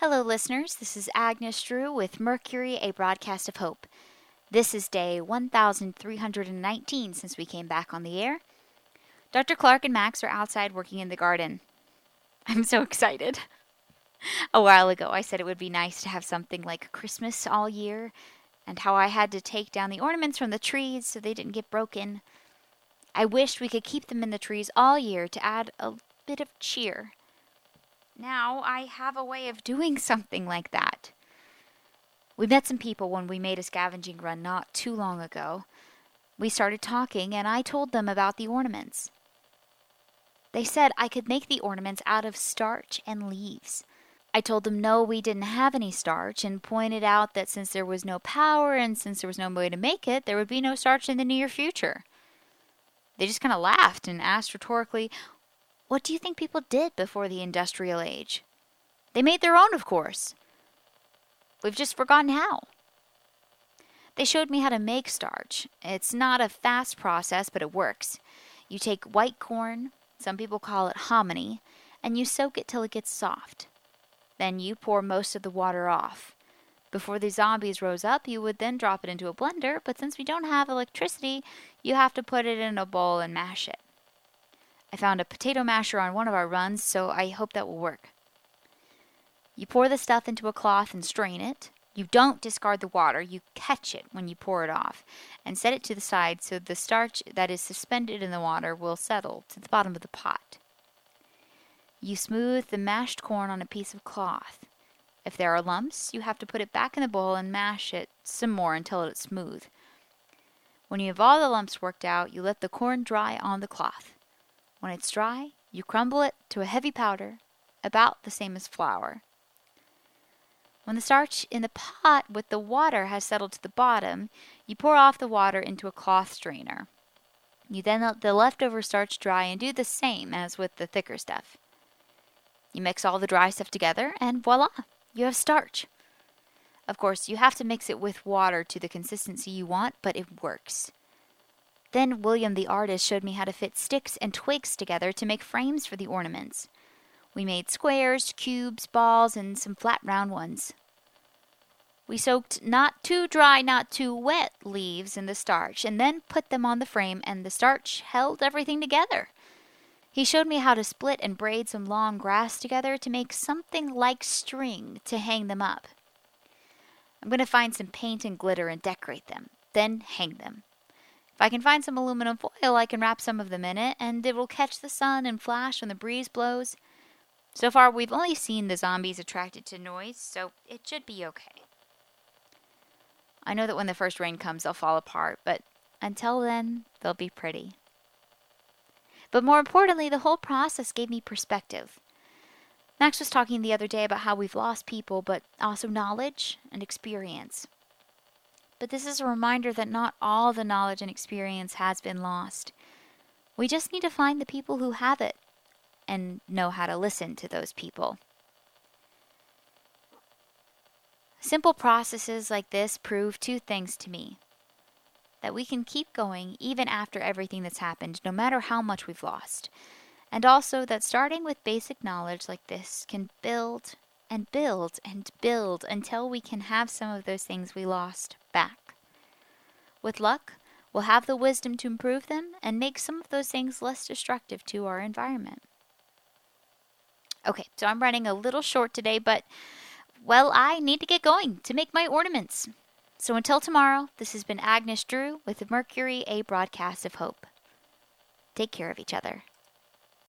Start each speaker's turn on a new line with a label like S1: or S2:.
S1: Hello, listeners. This is Agnes Drew with Mercury, a broadcast of hope. This is day 1319 since we came back on the air. Dr. Clark and Max are outside working in the garden. I'm so excited. A while ago, I said it would be nice to have something like Christmas all year, and how I had to take down the ornaments from the trees so they didn't get broken. I wished we could keep them in the trees all year to add a bit of cheer. Now I have a way of doing something like that. We met some people when we made a scavenging run not too long ago. We started talking, and I told them about the ornaments. They said I could make the ornaments out of starch and leaves. I told them no, we didn't have any starch, and pointed out that since there was no power and since there was no way to make it, there would be no starch in the near future. They just kind of laughed and asked rhetorically, What do you think people did before the industrial age? They made their own, of course. We've just forgotten how. They showed me how to make starch. It's not a fast process, but it works. You take white corn, some people call it hominy, and you soak it till it gets soft. Then you pour most of the water off. Before the zombies rose up, you would then drop it into a blender, but since we don't have electricity, you have to put it in a bowl and mash it. I found a potato masher on one of our runs, so I hope that will work. You pour the stuff into a cloth and strain it. You don't discard the water, you catch it when you pour it off and set it to the side so the starch that is suspended in the water will settle to the bottom of the pot. You smooth the mashed corn on a piece of cloth. If there are lumps, you have to put it back in the bowl and mash it some more until it's smooth. When you have all the lumps worked out, you let the corn dry on the cloth. When it's dry, you crumble it to a heavy powder, about the same as flour. When the starch in the pot with the water has settled to the bottom, you pour off the water into a cloth strainer. You then let the leftover starch dry and do the same as with the thicker stuff. You mix all the dry stuff together, and voila, you have starch. Of course, you have to mix it with water to the consistency you want, but it works. Then William the artist showed me how to fit sticks and twigs together to make frames for the ornaments. We made squares, cubes, balls, and some flat round ones. We soaked not too dry, not too wet leaves in the starch, and then put them on the frame, and the starch held everything together. He showed me how to split and braid some long grass together to make something like string to hang them up. I'm going to find some paint and glitter and decorate them, then hang them. If I can find some aluminum foil, I can wrap some of them in it, and it will catch the sun and flash when the breeze blows. So far, we've only seen the zombies attracted to noise, so it should be okay. I know that when the first rain comes, they'll fall apart, but until then, they'll be pretty. But more importantly, the whole process gave me perspective. Max was talking the other day about how we've lost people, but also knowledge and experience. But this is a reminder that not all the knowledge and experience has been lost. We just need to find the people who have it and know how to listen to those people. Simple processes like this prove two things to me that we can keep going even after everything that's happened, no matter how much we've lost. And also that starting with basic knowledge like this can build and build and build until we can have some of those things we lost back. With luck, we'll have the wisdom to improve them and make some of those things less destructive to our environment. Okay, so I'm running a little short today, but well, I need to get going to make my ornaments. So until tomorrow, this has been Agnes Drew with Mercury, a broadcast of hope. Take care of each other.